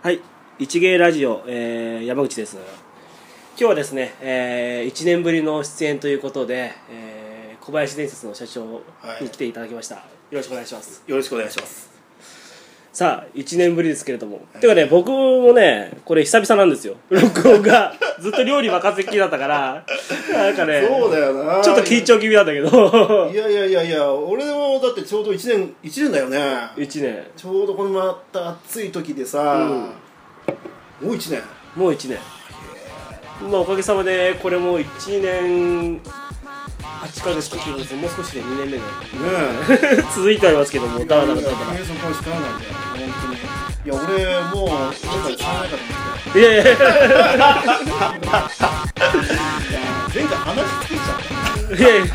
はい一芸ラジオ、えー山口です。今日はですね、え1年ぶりの出演ということで、えー小林伝説の社長に来ていただきました、よろしくお願いします。よろしくお願いしますさあ1年ぶりですけれども、てかね僕もねこれ久々なんですよ。録音が。ずっと料理任せっきりだったから。なんかねそうだよな。ちょっと緊張気味なんだけど。いやいやいやいや俺もだってちょうど1年一年だよね。1年。ちょうどこのまた暑い時でさ、もう1年。もう1年。まあおかげさまでこれも1年8ヶ月9ヶ月もう少しで2年目でね 続いてありますけどもえだらだらだららいんだよ本当にいや俺もう今回使わないかと思ってらいやいやいや前回話つけちゃったいやいや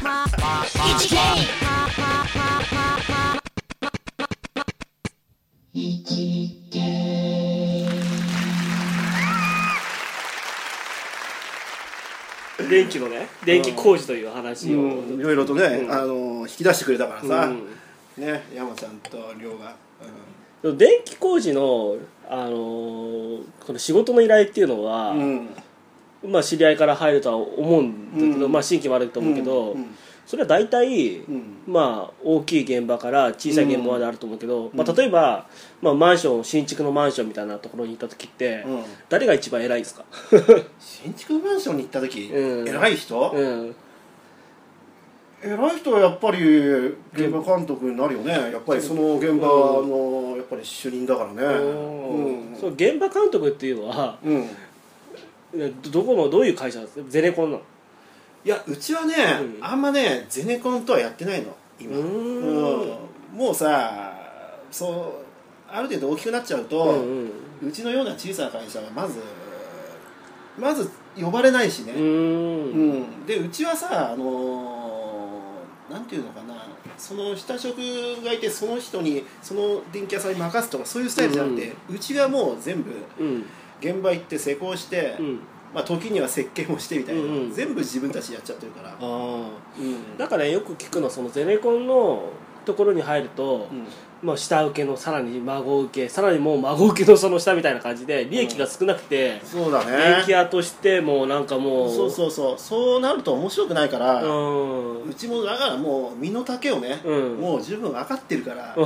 電気のね電気工事という話を、うんいろいろとね、うんあの引き出してくれたからさ、うんね山ちゃんと亮が、電気工事の、あのーこの仕事の依頼っていうのは、うん。まあ、知り合いから入るとは思うんだけど、うん。まあ、新規もあると思うけど、うんそれは大体、うん。まあ、大きい現場から小さい現場まであると思うけど、ん。まあ、例えば、まあ、マンション新築のマンションみたいなところに行った時って、うん。誰が一番偉いですか、新築マンションに行った時、うん。偉い人、うん、偉い人はやっぱり現場監督になるよね。やっぱりその現場のやっぱり主任だからね。うん。そう現場監督っていうのはうん。どどこのどういう会社ですか？ゼネコンなの？いやうちはね、うん。あんまねゼネコンとはやってないの今。うーん。うん。もうさそうある程度大きくなっちゃうと、うんうちのような小さな会社はまずまず呼ばれないしね、うん。うん、でうちはさあのーなんていうのかなその下職がいてその人にその電気屋さんに任すとかそういうスタイルじゃなくて、うちがもう全部うん。現場行って施工して、うん。まあ、時には設計もしてみたいな、うんうん。全部自分たちでやっちゃってるから、うん。だからよく聞くのはそのゼネコンのところに入ると、うん。まあ、下請けのさらに孫請けさらにもう孫請けのその下みたいな感じで利益が少なくて、そうだ電気ね屋としてもうなんかもうそうそうそう。そうなると面白くないから、うん。うちもだからもう身の丈をね、うん。もう十分分かってるから。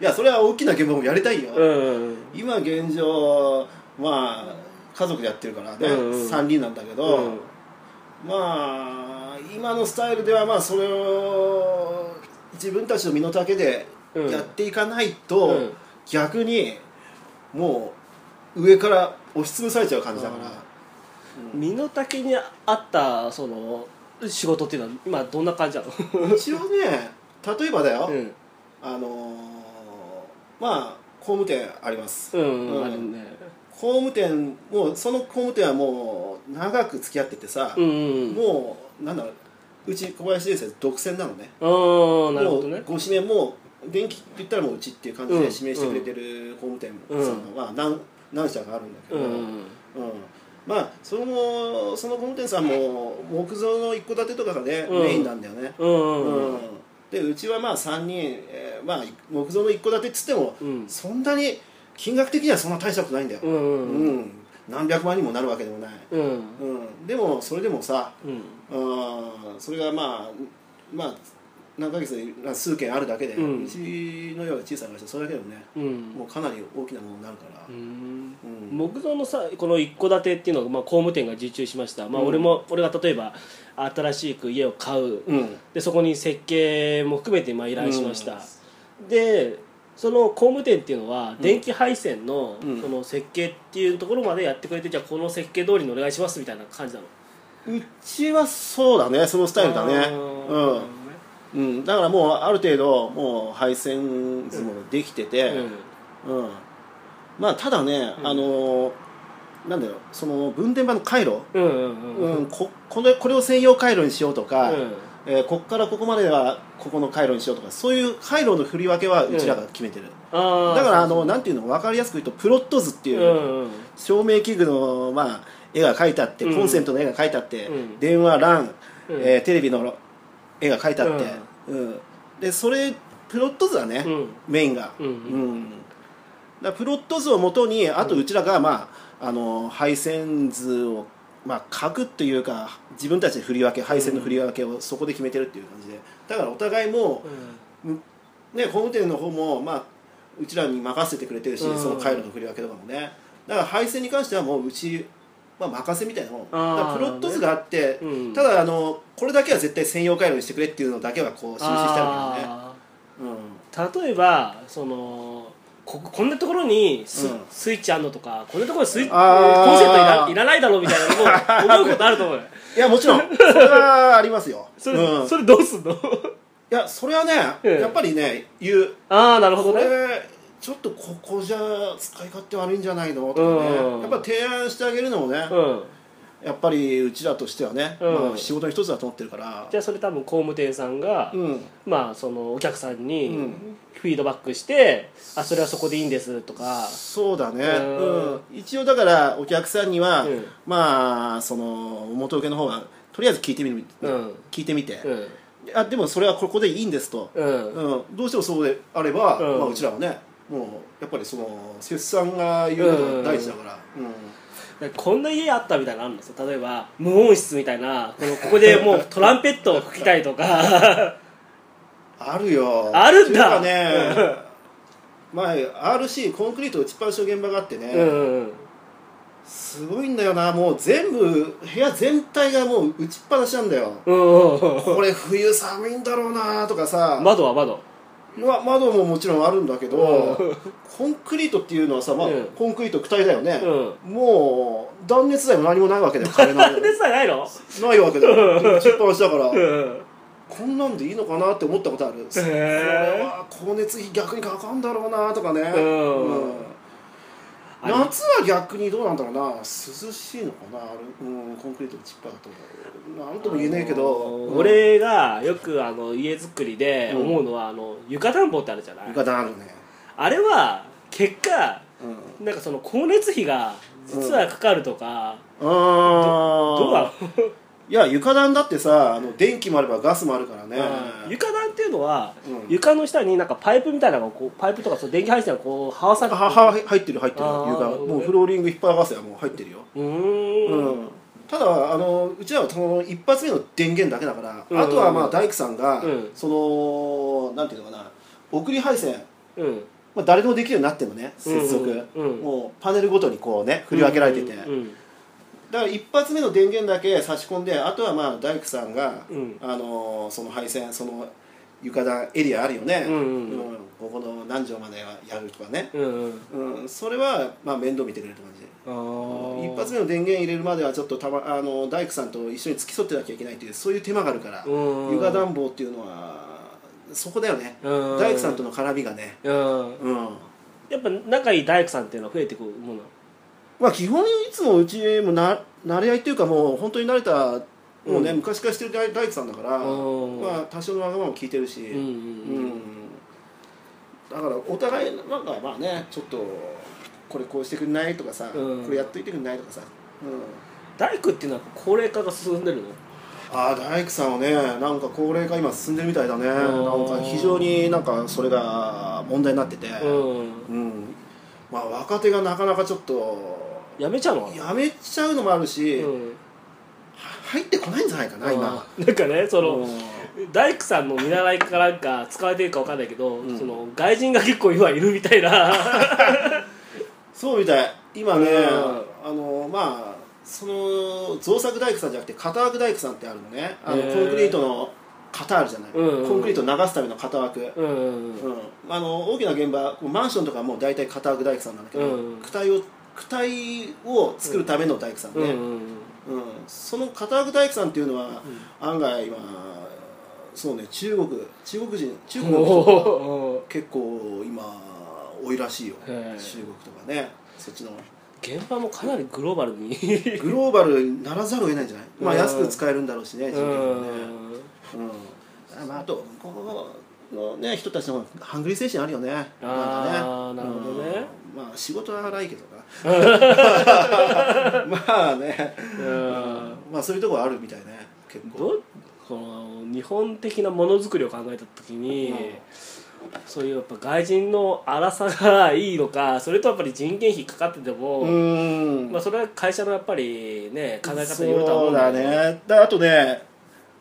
いやそれは大きな現場もやりたいよ、うん。今現状まあ家族でやってるからね、うんうん。3人なんだけど、うん。まあ今のスタイルではまあそれを自分たちの身の丈でうん。やっていかないと、うん。逆にもう上から押しつぶされちゃう感じだから、身の丈に合ったその仕事っていうのは今どんな感じなの？うちはね例えばだよ、うん。あのーまあ工務店あります、うん、ね。工務店もうその工務店はもう長く付き合っててさ、うんうん。もうなんだろううち小林先生独占なのね。ああなるほどね。もうご指名も電気って言ったらもううちっていう感じでうん指名してくれてる工務店さんが、まあ、何何社かあるんだけど、うん。うん。まあそのその工務店さんも木造の一戸建てとかがね、うん。メインなんだよね、うんでうちはまあ3人、えーまあ、木造の一戸建てっつっても、うん。そんなに金額的にはそんな大したことないんだよ、うん何百万にもなるわけでもない、うん。うん、でもそれでもさ、うん。うんそれがまあまあ何ヶ月でまあ数件あるだけで、ううんちのような小さな会社それだけでもねうん。もうかなり大きなものになるから。う、ん。うん。木造のさこの一戸建てっていうのが、まあ、工務店が受注しました、まあ、うん。俺も俺が例えば新しく家を買う。うん。でそこに設計も含めてまあ依頼しました、でその工務店っていうのは電気配線のうん。その設計っていうところまでやってくれてじゃあこの設計通りにお願いしますみたいな感じなの。うちはそうだねそのスタイルだね。うん、うん、だからもうある程度もう配線図もできてて、うん。うん。まあただね、うん。あのなんだよその分電盤の回路、うん。ここれこれを専用回路にしようとか、うんえーここからここまではここの回路にしようとかそういう回路の振り分けはうちらが決めてる、あー。だからあのなんていうの？分かりやすく言うとプロット図っていう、うん。うん照明器具の、まあ、絵が描いてあって、うん。コンセントの絵が描いてあって、うん。電話 LAN、うん。えーテレビの絵が描いてあって、うん。でそれプロット図はね、うん。メインが、うん。うん。だらプロット図をもとにあとうちらが、まあ、あの配線図を、まあ、書くっていうか自分たちで振り分け配線の振り分けをそこで決めてるっていう感じで。だからお互いも、ね、工務店の方も、まあ、うちらに任せてくれてるし、うん。その回路の振り分けとかもね。だから配線に関してはもううち、まあ、任せみたいなもん。プロット図があって、うん。ただあのこれだけは絶対専用回路にしてくれっていうのだけはこう印してああるけどね、ー。例えばそのここんなところにス,、うん。スイッチあんのとかこんなところにスイッチコンセントいらいらないだろうみたいなのも 思うことあると思ういやもちろん。それはありますよ。それ,、うん、いそれどうすんの？やそれはね、うんやっぱりね言う。ああなるほこどね。れちょっとここじゃ使い勝手悪いんじゃないの？とかね、うん。やっぱ提案してあげるのもね、うんやっぱりうちらとしてはね、うん。まあ、仕事の一つだと思ってるから。じゃあそれ多分工務店さんが、うん。まあそのお客さんうにん。フィードバックして、あそれはそこでいいんですとか。そうだね、うん。うん。一応だからお客さんには、うん。まあその元請けの方はとりあえず聞いてみる、うん。聞いてみて、うん。あでもそれはここでいいんですと、うん。うん、どうしてもそうであれば、うん。まあ、うちらはねもうやっぱりその切算が言うことが大事だから、うん。でこんな家あったみたいなのあるんですよ。例えば無音室みたいなこのここでもう トランペットを吹きたいとか。あるよ。あるんだ。っていうかね前 RC コンクリート打ちっぱなしの現場があってね、うんうん。すごいんだよな。もう全部部屋全体がもう打ちっぱなしなんだよ。うんうんうん。これ冬寒いんだろうなとかさ、窓は窓ま、窓ももちろんあるんだけど、うん。コンクリートっていうのはさ、まあうん。コンクリート躯体だよね、うもう断熱材も何もないわけだよ壁のなんでさないの？ないわけだよ。打ちっぱなしだからうん。こんなんでいいのかなって思ったことあるこれは光熱費逆にかかんだろうなとかね、うん夏は逆にどうなんだろうな。涼しいのかな。あれ、うん、コンクリート打ちっぱだとなんとも言えねえけど、うん俺がよくあの家づくりで思うのは、あの床暖房ってあるじゃない？床暖あるね。あれは結果うん。なんかその光熱費が実はかかるとか、あどうなの？いや床暖だってさあの電気もあればガスもあるからね。床暖っていうのは、うん。床の下になんかパイプみたいなのがこうパイプとかその電気配線がこうはわされてはは入ってる入ってる。あー床。もうフローリング引っ張らせはもう入ってるよ。うーん。うんただあのうちらはその一発目の電源だけだから、うん。あとはまあ大工さんが、うん。そのなんていうのかな送り配線、うん。まあ、誰でもできるようになってもね接続、うんうん。もうパネルごとにこうね振り分けられてて、うんうんだから一発目の電源だけ差し込んであとはまあ大工さんが、うん。あのその配線その床暖エリアあるよね、うんうんうん。ここの何畳まではやるとかね、うんうん。うん、それはまあ面倒見てくれるって感じ。一発目の電源入れるまではちょっとた、ま、あの大工さんと一緒に付き添ってなきゃいけないっていうそういう手間があるから、うん床暖房っていうのはそこだよね、うん大工さんとの絡みがね、うん。うん。やっぱ仲いい大工さんっていうのは増えてくるもの？まあ基本いつもうちもな慣れ合いっていうかもう本当に慣れたもうね、うん。昔からしてる大大工さんだから、うん。まあ多少のわがままも聞いてるし、うんうんうんだからお互いなんかまあねちょっとこれこうしてくんないとかさ、うん。これやっといてくんないとかさ、うん。大工っていうのは高齢化が進んでるの？ああ大工さんはねなんか高齢化今進んでるみたいだね。ん。なんか非常になんかそれが問題になってて。うん。うんまあ若手がなかなかちょっとやめちゃうの？やめちゃうのもあるし、うん。入ってこないんじゃないかな今。なんかねその、うん。大工さんの見習いかなんか使われてるかわかんないけど、うん。その外人が結構今いるみたいな。そうみたい。今ね、うん。あのまあその造作大工さんじゃなくて型枠大工さんってあるのね。あのへー。コンクリートの型あるじゃない、うんうんコンクリートを流すための型枠、うんうんうん、あの大きな現場マンションとかも大体型枠大工さんなんだけど、うん躯体を躯体を作るための大工さんね、うんうんうん。その型枠大工さんっていうのは、案外今そうね中国中国人中国の結構今多いらしいよ。中国とかね。そっちの。現場もかなりグローバルに。グローバルにならざるを得ないんじゃない、まあ、うん。安く使えるんだろうしね人件費もね。うんうん、まあ、あとここの、ね、人たちのハングリー精神あるよね。あーんかなるほどね。うん。まあ仕事は荒いけどな。まあね、うん。まあそういうところあるみたいね。結構。どこの日本的なものづくりを考えた時に、そういうやっぱ外人の荒さがいいのかそれとやっぱり人件費かかってても、うん。まあ、それは会社のやっぱりね考え方によるとは思そううんだだけど。ね。だあとね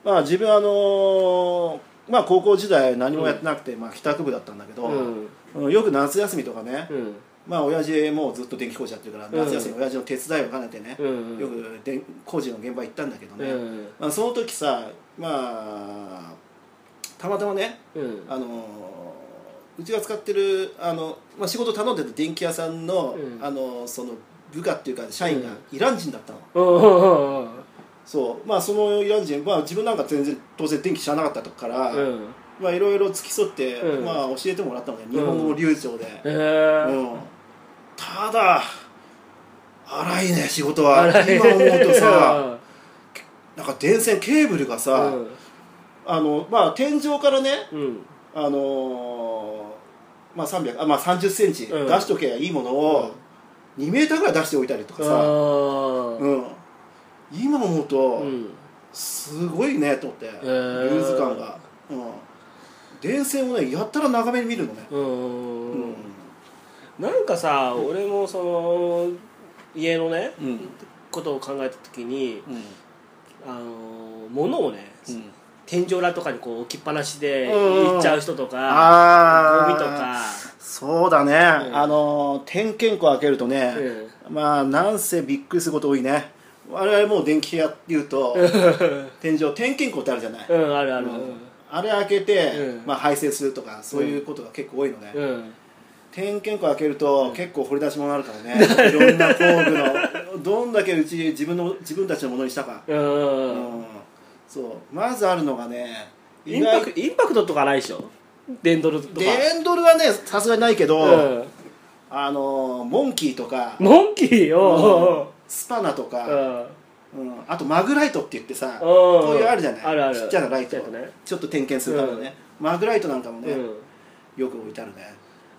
まあ自分あのーまあ高校時代何もやってなくて、まあ、帰宅部だったんだけど、うん。うんよく夏休みとかね、うん。まあ親父もうずっと電気工事やってるから、うん。夏休み親父の手伝いを兼ねてね、うん。よく電工事の現場行ったんだけどね、うん。まあ、その時さまあたまたまねうん。あのーうちが使ってるあの、まあ、仕事頼んでた電気屋さんの,、うん。あのその部下っていうか社員がイラン人だったの、そう。まあそのイラン人、まあ、自分なんか全然当然電気知らなかったから、うん。まあいろいろ付き添って、うん。まあ、教えてもらったのね。日本語も流暢で、へえうん。ただ荒いね仕事は。今思うとさなんか電線ケーブルがさ、うん。あのまあ天井からねうん。あのーまあ300あまあ30センチうん。出しとけばいいものを2メーターぐらい出しておいたりとかあさ、ー。うん、今思うと、うん。すごいねと思って、ー。ルーズ感が、うん、電線をねやったら長めに見るのね、ううんんなんかさ俺もその家のねうん。ことを考えた時にうん。あの物をねうん。天井裏とかにこう置きっぱなしでうん行っちゃう人とかゴミとか。そうだね、ん。あの点検口開けるとね、うん。まあなんせびっくりすること多いね我々もう電気屋っていうと 天井点検口ってあるじゃない、うんあるある。うん。あれ開けて、うん。まあ、排泄するとかそういうことが結構多いのね、うん。点検口開けると結構掘り出し物あるからね。いろんな工具のどんだけうち自分の自分たちのものにしたか、ううん。んそう。まずあるのがねインパクインパクトとかないでしょ？デンドルとか。デンドルはねさすがにないけど、うん。あのモンキーとか、モンキー？よスパナとか、うん。うん。あとマグライトって言ってさ、うん。こういうあるじゃない？あるある。ちっちゃなライト。ね。ちょっと点検するためのね、マグライトなんかもね、うん。よく置いてあるね。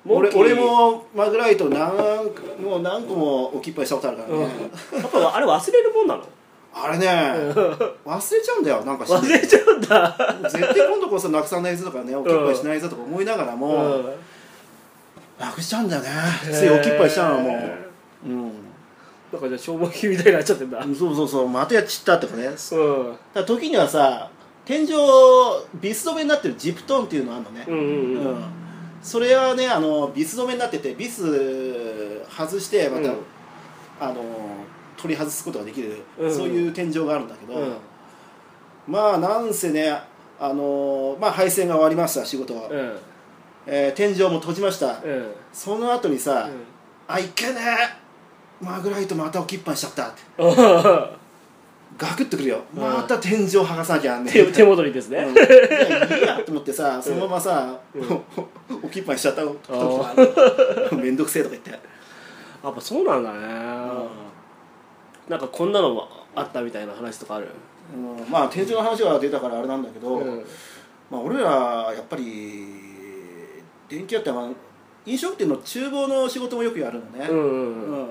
俺俺もマグライト何もう何個も置きっぱいしたことあるからね、やっぱあれ忘れるもんなの？あれね忘れちゃうんだよなんか忘れちゃうんだ。絶対今度こそなくさないぞとかね置きっぱいしないぞとか思いながらも、うん。なくしちゃうんだよね。つい置きっぱいしちゃうのも。へう、うんなんかじゃあ消防器みたいになっちゃってんだ。そうそうそう。またやっちったとかねだかうん。ら時にはさ天井ビス止めになってるジプトンっていうのあるのね、うんうんうん。うん。それはねあのビス止めになっててビス外してまた、うん。あの取り外すことができる、うん。そういう天井があるんだけど、うん。まあなんせねあのまあ配線が終わりました仕事は、うん。えー天井も閉じました、うん。その後にさ、うん。あいけねえマグライトまた置きっぱにしちゃった。ってうんガクッとくるよ、うん。また天井剥がさなきゃね手 手戻りですね。うん。いやいいやと思ってさそのままさ、置きっぱにしちゃった時があるめんどくせえとか言って、やっぱそうなんだね。なんかこんなのもあったみたいな話とかある？うん。まあ天井の話が出たからあれなんだけど、うん。まあ、俺らやっぱり電気屋ってまあ飲食店の厨房の仕事もよくやるのね、うんうん。うん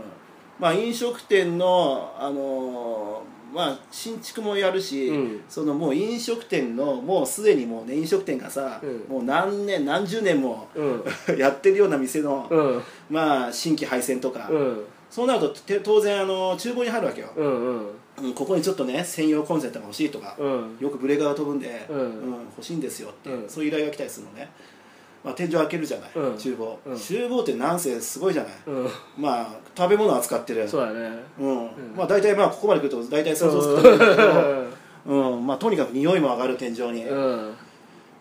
まあ、飲食店の、あのーまあ、新築もやるし、うん。そのもう飲食店のもうすでにもうね飲食店がさ、うん。もう何年何十年もうん。やってるような店の、うん。まあ、新規配線とか、うん。そうなるとて当然あの厨房に入るわけよ、うんうん。うん、ここにちょっとね専用コンセントが欲しいとか、うん。よくブレーカーが飛ぶんで、うん欲しいんですよって、うん。そういう依頼が来たりするのね、まあ、天井開けるじゃない、うん。厨房、うん。厨房ってなんせすごいじゃない、うん。まあ食べ物扱ってる。そうだね。うん。ん。まあ大体まあここまで来ると大体想像つうくんだけど、う。ん。まあ、とにかく匂いも上がる天井に、ん。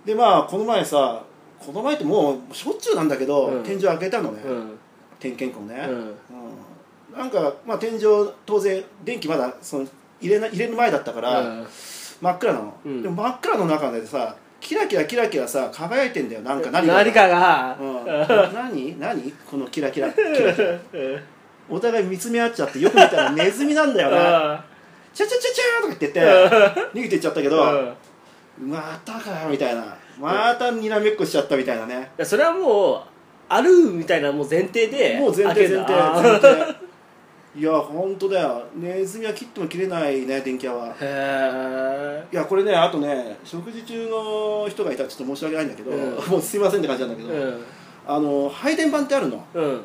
でまあこの前さこの前ってもうしょっちゅうなんだけど、うん。天井開けたのね、うん。点検口ね、うん。うん。なんか、まあ、天井当然電気まだその入れな入れる前だったから、うん。真っ暗なの、うん。でも真っ暗の中でさキラキラキラキラさ輝いてんだよなんか何何かが。うん、何？何？このキラキラ。キラキラ。お互い見つめ合っちゃってよく見たらネズミなんだよなチャチャチャチャーとか言ってて逃げていっちゃったけど、うん。またかよみたいな。またにらめっこしちゃったみたいなね。いやそれはもうあるみたいなもう前提でもう前提前提前提 いや本当だよ。ネズミは切っても切れないね電気屋は。へえいやこれねあとね食事中の人がいたらちょっと申し訳ないんだけど、うん。もうすいませんって感じなんだけど、うん。あの配電盤ってあるの、うん。うん、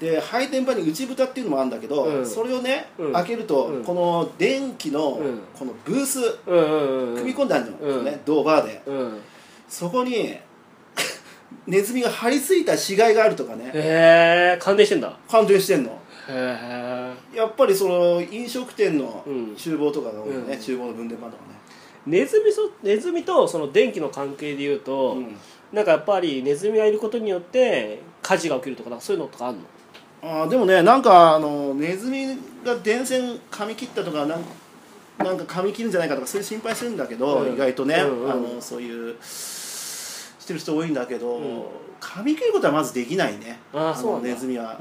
で配電盤に内蓋っていうのもあるんだけど、うん。それをね、うん。開けると、うん。この電気のうん。このブース組み込んであるの、うん。ね、ドーバーで。うん。そこにネズミが張り付いた死骸があるとかね。へえ感電してんだ。感電してんの。へえやっぱりその飲食店のうん。厨房とかが多いよね、うん。厨房の分電盤とかね。ネズミそネズミとその電気の関係でいうと、うん。なんかやっぱりネズミがいることによって火事が起きるとかそういうのとかあるの？あーでもねなんかあのネズミが電線噛み切ったとかなんなんか噛み切るんじゃないかとかそういう心配するんだけど、うん。意外とね、うんうん。あのそういうしてる人多いんだけど、うん。噛み切ることはまずできないね。あのネズミは。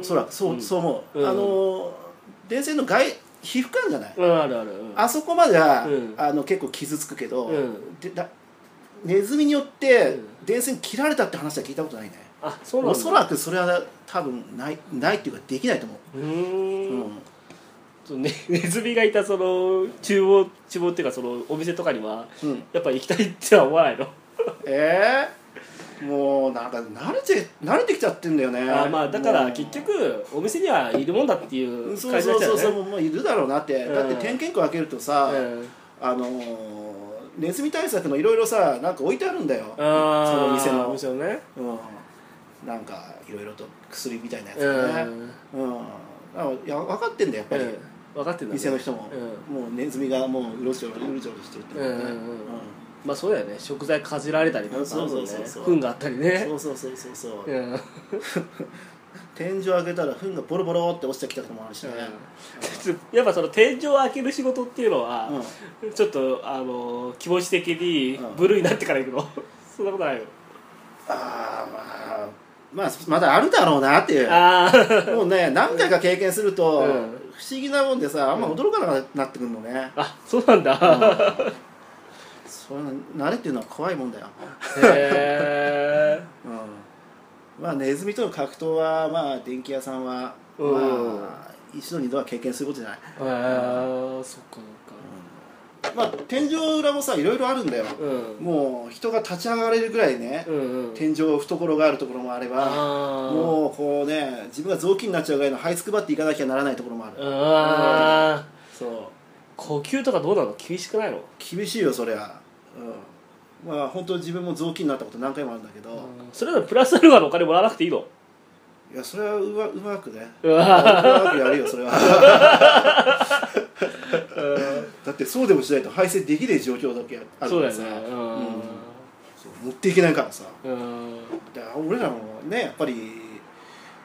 おそらく。そう,、ん。そう思う、うん。あの電線の外皮膚感じゃない、うんあるある、うん。あそこまでは、うん。あの結構傷つくけど、うん。でだネズミによってうん。電線切られたって話は聞いたことないね、あそうなんだ。おそらくそれは多分ないないっていうかできないと思う。ーう、ん。ね、ネズミがいたその厨房厨房っていうかそのお店とかにはうん、やっぱ行きたいっては思わないの？ええもうなんか慣れて慣れてきちゃってんだよね。あまあだから結局お店にはいるもんだっていう感じそうになっちゃうよねそうそうそうもういるだろうなって、うん。だって点検口開けるとさ、うん。あのーネズミ対策のいろいろさなんか置いてあるんだよ。その店の。お店のね。うん。なんかいろいろと薬みたいなやつうん、がねうん、あいや分かってんだよやっぱり、うん。分かってんだね。店の人も、うもうネズミがもううろちょろうろちょろしてるってうんうん。うんまあそうだよね。食材かじられたりとかそうそうそうそう。糞があったりね。そうそうそうそうそう、うん。天井開けたら糞がボロボロって落ちてきたこともあるしね、やっぱその天井を開ける仕事っていうのは、うん。ちょっとあの気持ち的にうん。ブルーになってから行くの？そんなことないよ。ああまあまあまだあるだろうなっていう。ああもうね何回か経験すると、うん。不思議なもんでさあんま驚かなくなってくるのね、あそうなんだそういうの慣れっていうのは怖いもんだよ、へえうん、まあネズミとの格闘はまあ電気屋さんは、うんまあ一度二度は経験することじゃない、へえそっかまあ天井裏もさいろいろあるんだよ、そっかうん。もう人が立ち上がれるぐらいね、うんうん。天井懐があるところもあればもうこう這自分が雑巾になっちゃうぐらいの這いつくばっていかなきゃならないところもある、あー。そう呼吸とかどうなの？厳しくないの？厳しいよそりゃ。うん。まあ本当自分も雑巾になったこと何回もあるんだけど、それならプラスアルファのお金もらわなくていいの？いやそれはうまうまくね。うまくやるよそれは。だってそうでもしないと排泄できない状況だけあるそうからさ。だよね。うん。そう持っていけないからさ。うんうん。だから俺らもねやっぱり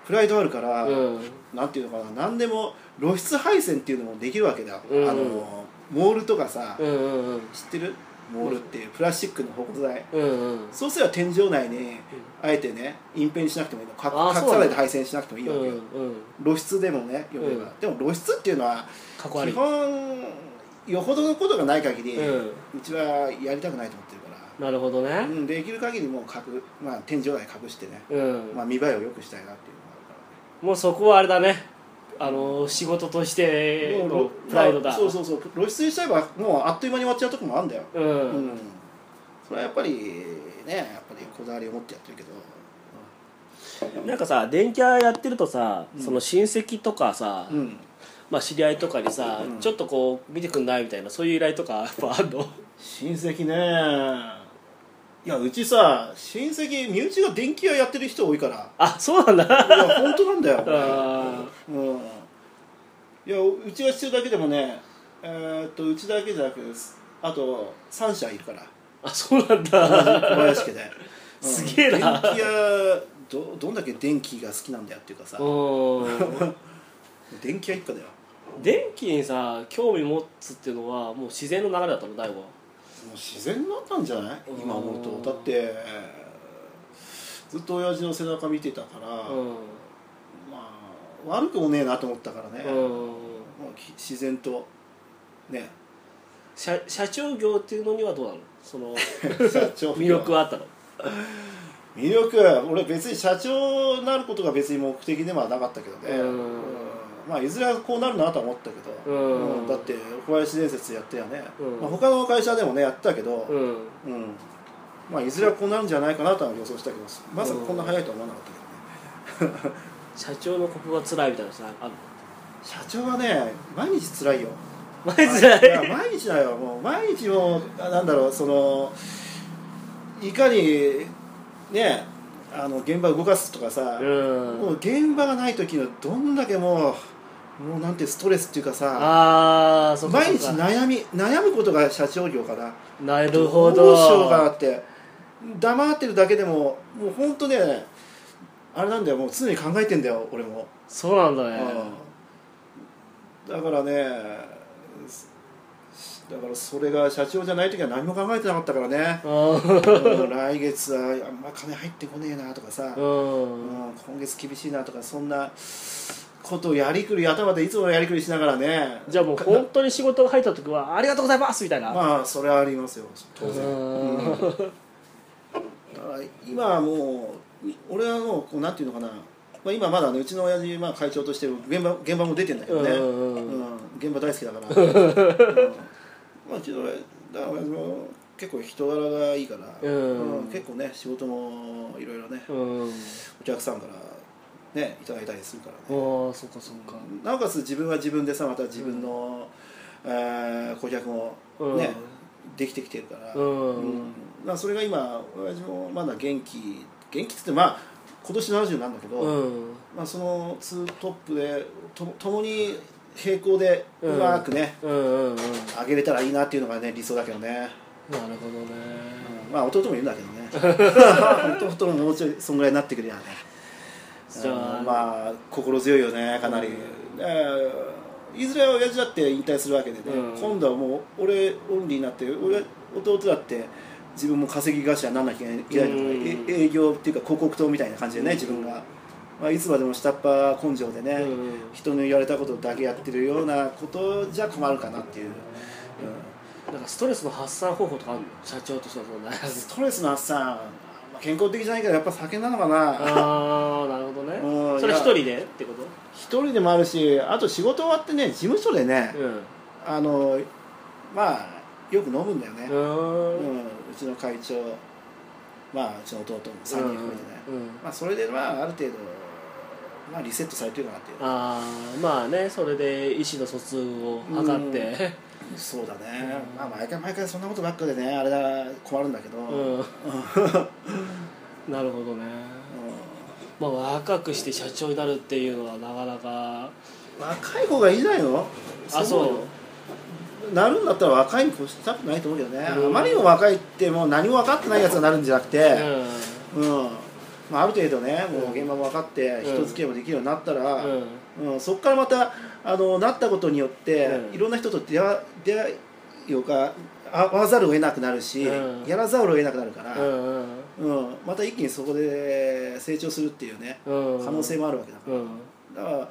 プライドあるから、うんなんていうのかな何でも露出配線っていうのもできるわけだ、うん。あのモールとかさ、うんうんうん。知ってる？モールっていうプラスチックの保護材。うんうん。そうすれば天井内にあえてね隠蔽しなくてもいいの。隠さないで配線しなくてもいいわけよ、うんうん露出でもね読めば、うん。でも露出っていうのは基本よほどのことがない限り、ううんちはやりたくないと思ってるから、なるほどね。うん、できる限りもう隠、まあ、天井内隠してね、うん。まあ、見栄えを良くしたいなっていうもうそこはあれだね。あの仕事としてのプライドだ。まあそうそうそう。露出しちゃえばもうあっという間に終わっちゃうとこもあるんだよ、ううんん。それはやっぱりねやっぱりこだわりを持ってやってるけど。なんかさ電気屋やってるとさ、うん。その親戚とかさ、うん。まあ、知り合いとかにさ、うん。ちょっとこう見てくんないみたいなそういう依頼とかやっぱあんの？親戚ねいやうちさ親戚身内が電気屋やってる人多いから。あそうなんだ。いや本当なんだよ。あうん。いやうちがしてるだけでもねえーっとうちだけじゃなくあと3社いるから。あそうなんだ。小林家で、うん。すげえな。電気屋どどんだけ電気が好きなんだよっていうかさ。うん 電気屋一家だよ。電気にさ興味持つっていうのはもう自然の流れだったの大悟はもう自然になったんじゃない？うん。今思うと。だってずっと親父の背中見てたから、うん。まあ悪くもねえなと思ったからね、自然とね。社社長業っていうのにはどうなの？その 社長魅力はあったの？魅力俺別に社長になることが別に目的ではなかったけどね、うんまあいずれはこうなるなとは思ったけど、うん。だって小林伝説やってやね、うん。まあ、他の会社でもねやってたけど、うん。うん。まあいずれはこうなるんじゃないかなとは予想したけどまさかこんな早いとは思わなかったけどね、社長のここが辛いみたいなさある社長はね毎日辛いよ。毎日辛い？毎日だよ。もう毎日もなんだろうそのいかにねあの現場動かすとかさ、うん。もう現場がない時のどんだけもうもうなんてストレスっていうかさああそ毎日悩み悩むことが社長業かな。なるほど。どうしようかなって。黙ってるだけでももう本当ねあれなんだよ。もう常に考えてんだよ俺も、そうなんだね。うん。だからねだからそれが社長じゃない時は何も考えてなかったからね。うん。来月はあんま金入ってこねえなとかさ、ううんん今月厳しいなとかそんなことをやりくり頭でいつもやりくりしながらね。じゃあもう本当に仕事が入った時はありがとうございますみたいな。まあそれはありますよ。当然、うん。うん。だから今はもう俺はもうこうなんていうのかな、まあ、今まだねうちの親父まあ会長として現場現場も出てんだけどね、うん。現場大好きだから、うんまあ、うちの親だから結構人柄がいいから、うん。うん結構ね仕事もいろいろねうん。お客さんからねいただいたりするからね。ああそっかそっか。なおかつ自分は自分でさまた自分の、えー顧客もうん。ね、できてきてるから、うん。まあ、それが今親父もまだ元気元気っつってまあ今年70なんだけど、うん。まあ、そのツートップでと共に並行でうまくね、うんうんうん上げれたらいいなっていうのがね理想だけどね、なるほどね。うん。まあ弟もいるんだけどね。弟ももうちょいそんぐらいになってくれやね。じゃあうん。まあ心強いよねかなり、えーいずれは親父だって引退するわけでね、うん。今度はもう俺オンリーになって俺弟だって自分も稼ぎ頭にならなきゃいけないのが、営業っていうか広告塔みたいな感じでね自分が、まあ、いつまでも下っ端根性でね、うん人の言われたことだけやってるようなことじゃ困るかなっていう、うん。なんかストレスの発散方法とかあるの？社長としてはそストレスの発散、まあ、健康的じゃないけどやっぱ酒なのかな。ああなるほどね。うんそれ一人でってこと？一人でもあるしあと仕事終わってね事務所でね、うん。あのまあよく飲むんだよね、ううんんうちの会長まあうちの弟も3人含めてね、うんうん。まあ、それでまあある程度、まあ、リセットされてるかなっていうああまあねそれで意思の疎通を図って。そうだね、まあ毎回毎回そんなことばっかでねあれだ困るんだけど、うん。なるほどね。まあ若くして社長になるっていうのはなかなか。若い方がいいんじゃないの？あそうなるんだったら若いに越したくないと思うけどね、うん。あまりにも若いってもう何も分かってないやつがなるんじゃなくて、ううんまあ、ある程度ねもう現場も分かってうん。人付き合いもできるようになったら、んうん。うんそこからまたあのなったことによって、うん。いろんな人と出会出会いをか会わざるを得なくなるし、うん。やらざるを得なくなるから、うんまた一気にそこで成長するっていうねうん。可能性もあるわけだから、うん。だから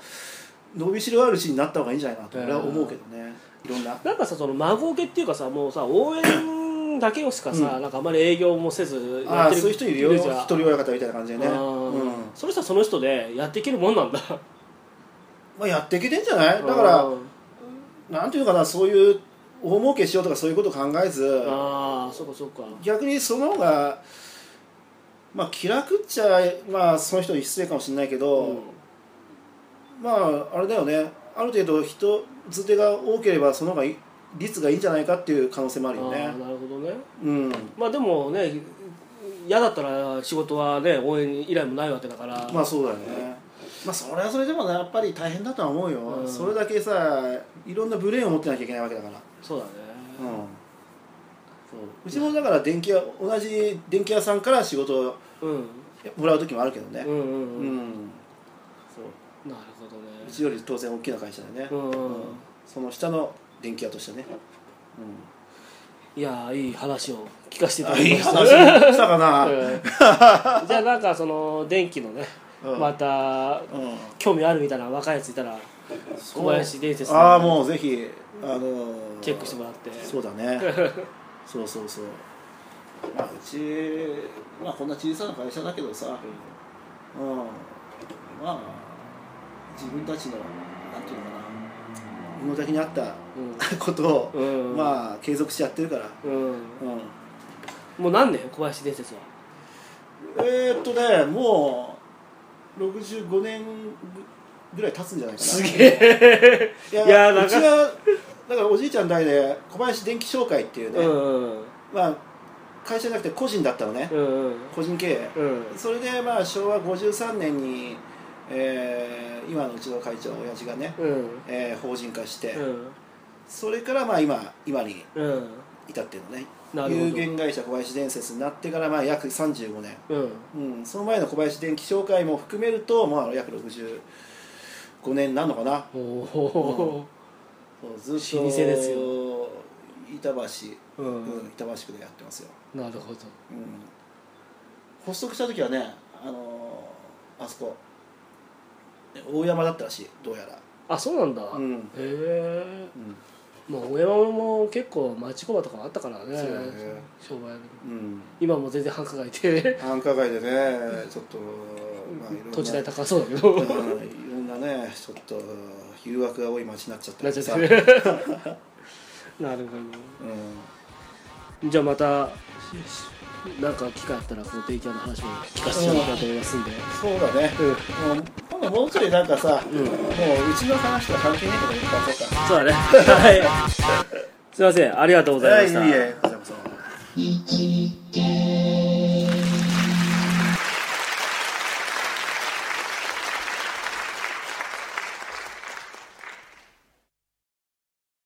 伸びしろあるうちになった方がいいんじゃないかなと俺は思うけどね、いろんな。なんかさその孫受けっていうかさもうさ応援だけをしかさ、うん。なんかあんまり営業もせずああそういう人いるよ。一人親方みたいな感じでね、あうーん。それさその人でやっていけるもんなんだ。まあ、やっていけてんじゃない？だからうんなんていうのかなそういう大儲けしようとかそういうこと考えずああそうかそうか。逆にその方がまあ気楽っちゃまあその人に失礼かもしれないけど、うん。まああれだよね。ある程度人づてが多ければその方がいい率がいいんじゃないかっていう可能性もあるよね。なるほどね。うん。まあでもね嫌だったら仕事はね応援依頼もないわけだから、まあそうだよね。まあそれはそれでもねやっぱり大変だとは思うよ、うん。それだけさいろんなブレーンを持ってなきゃいけないわけだから。そうだね、うん。そう。うちもだから電気屋同じ電気屋さんから仕事をうん、もらう時もあるけどね。うんうんううん、んそう。なるほどね。うちより当然大きな会社でね、うん。うん。その下の電気屋としてね、いやーいい話を聞かせていただきました。話。したかな、うん。じゃあなんかその電気のね、うん。またうん。興味あるみたいな若いやついたら小林伝説ああもうぜひあのーチェックしてもらって。そうだね。そうそうそう。まあうちまあこんな小さな会社だけどさ、うん、まあ自分たちのなんていうのかな身の丈に合ったことを、うん。まあ継続してやってるから、うん、うんうん、もう何年？小林伝説は。えー、っとねもう65年ぐらい経つんじゃないかな。すげえ。いやいやなんかうちはだからおじいちゃん代で小林電気商会っていうね、うんうん。まあ会社じゃなくて個人だったのね、うん個人経営。うん。それでまあ昭和53年に、えー今のうちの会長親父がね、うん。えー法人化して、うん。それからまあ今今にうん。至ってるのね。有限会社小林伝説になってからまあ約35年、うん。うん、その前の小林電気商会も含めるとまあ約65年なのかな。おおそうずっと老舗ですよ。板橋、ううんん。板橋区でやってますよ、なるほど。うん、発足した時はねあのーあそこ大山だったらしいどうやら、あそうなんだ、うん。へえ。うん。まあ大山も結構町工場とかあったからねね。商売うん、今も全然繁華街で。繁華街でね ちょっと、まあ、土地代高そうだけど。うん。いろんなねちょっと誘惑が多い街になっちゃったなっちゃってさるなるほうん。どじゃあまたなんか機会あったらこのデイキの話も聞かせてもらいたいと思いますんで、そうだね、うん、もうちょいなんかさ、ん。もううちの話とは関係ないこと言ったそうか。そうだね。はい。すいません。ありがとうございました、はいいいえこちらこそ。生きて